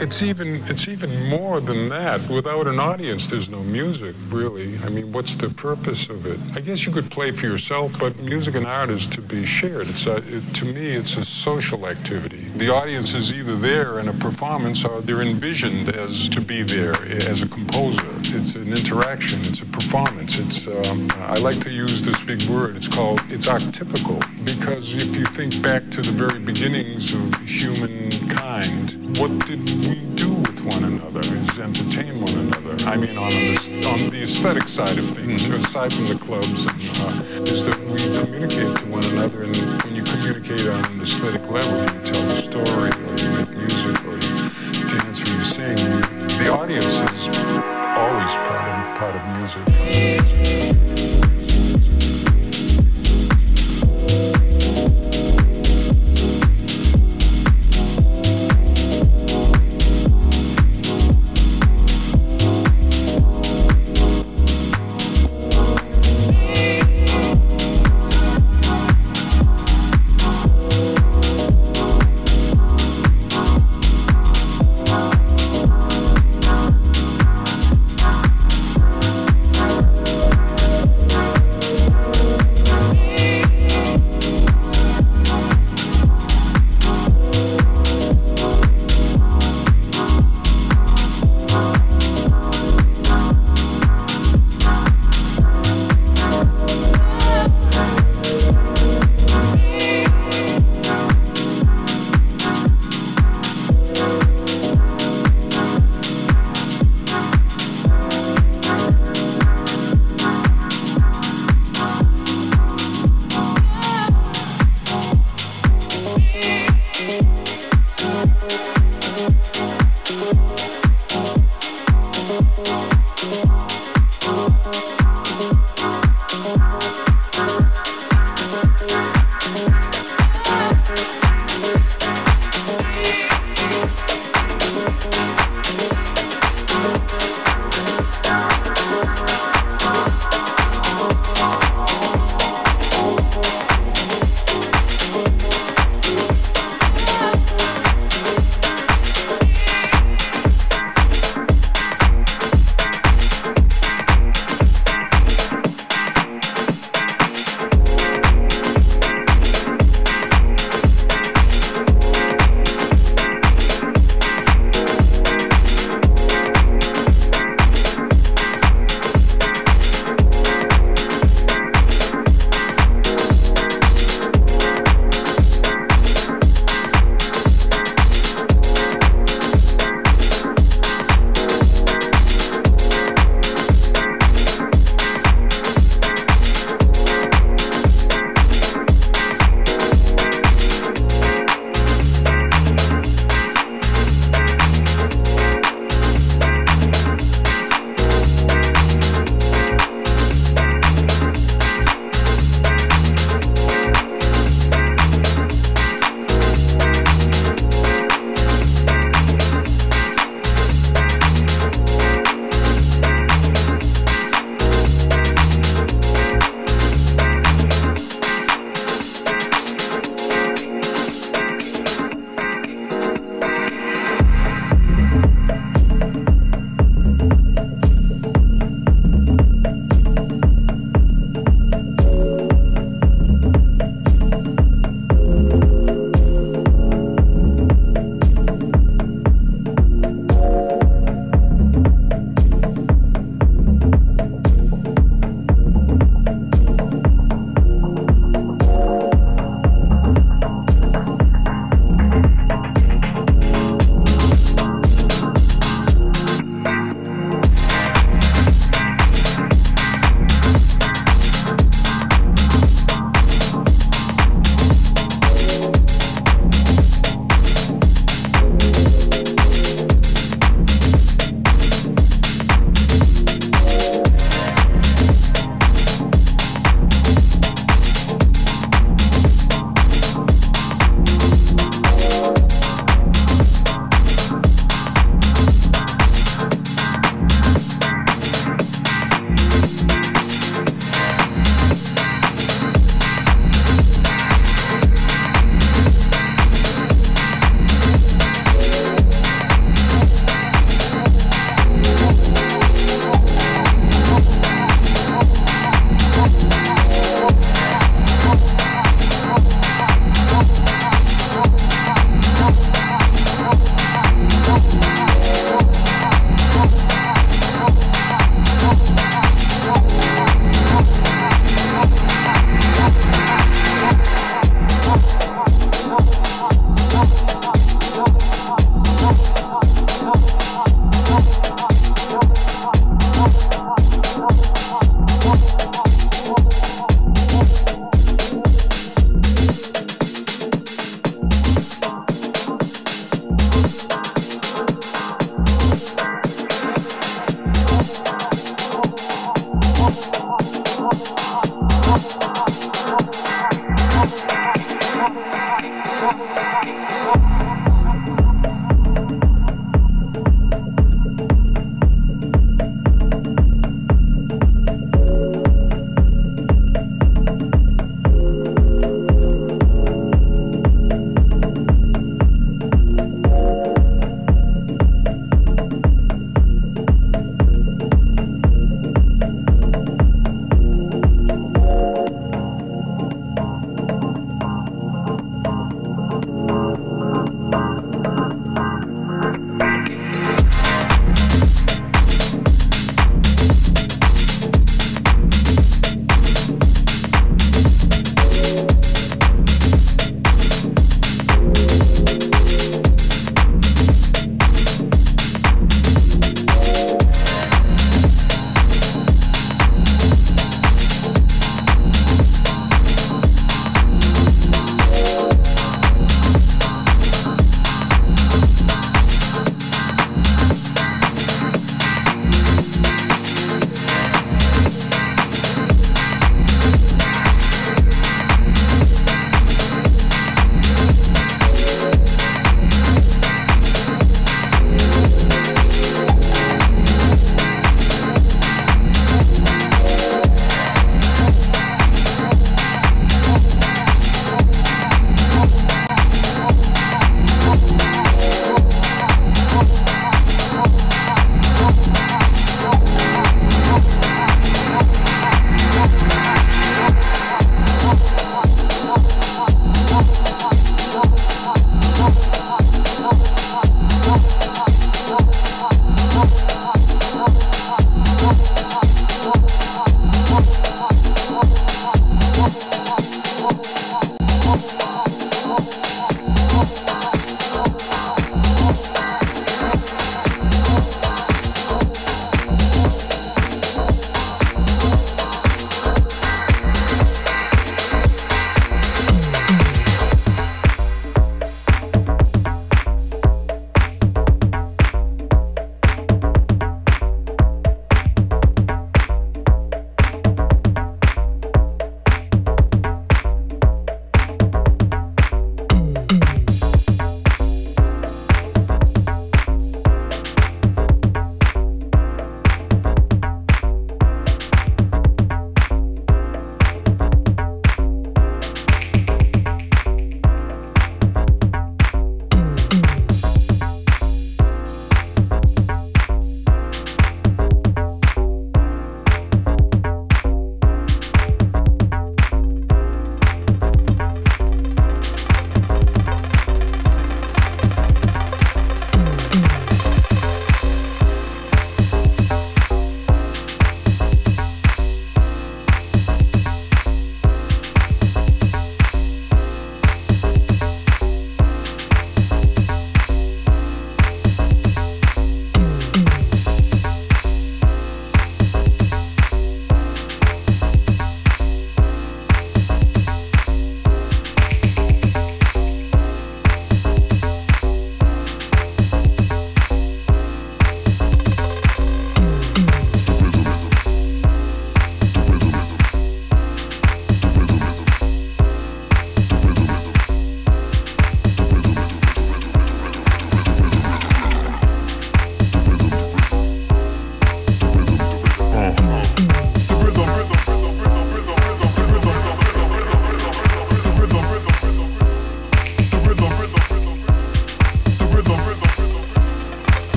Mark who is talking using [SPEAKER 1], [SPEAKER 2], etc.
[SPEAKER 1] It's even it's even more than that. Without an audience, there's no music, really. I mean, what's the purpose of it? I guess you could play for yourself, but music and art is to be shared. It's a, it, to me, it's a social activity. The audience is either there in a performance or they're envisioned as to be there as a composer. It's an interaction. It's a performance. It's um, I like to use this big word. It's called it's archetypical because if you think back to the very beginnings of humankind what did we do with one another? Is entertain one another. I mean, on the, on the aesthetic side of things, mm-hmm. aside from the clubs, and, uh, is that we communicate to one another. And when you communicate on an aesthetic level, you tell a story, or you make music, or you dance, or you sing. The audience is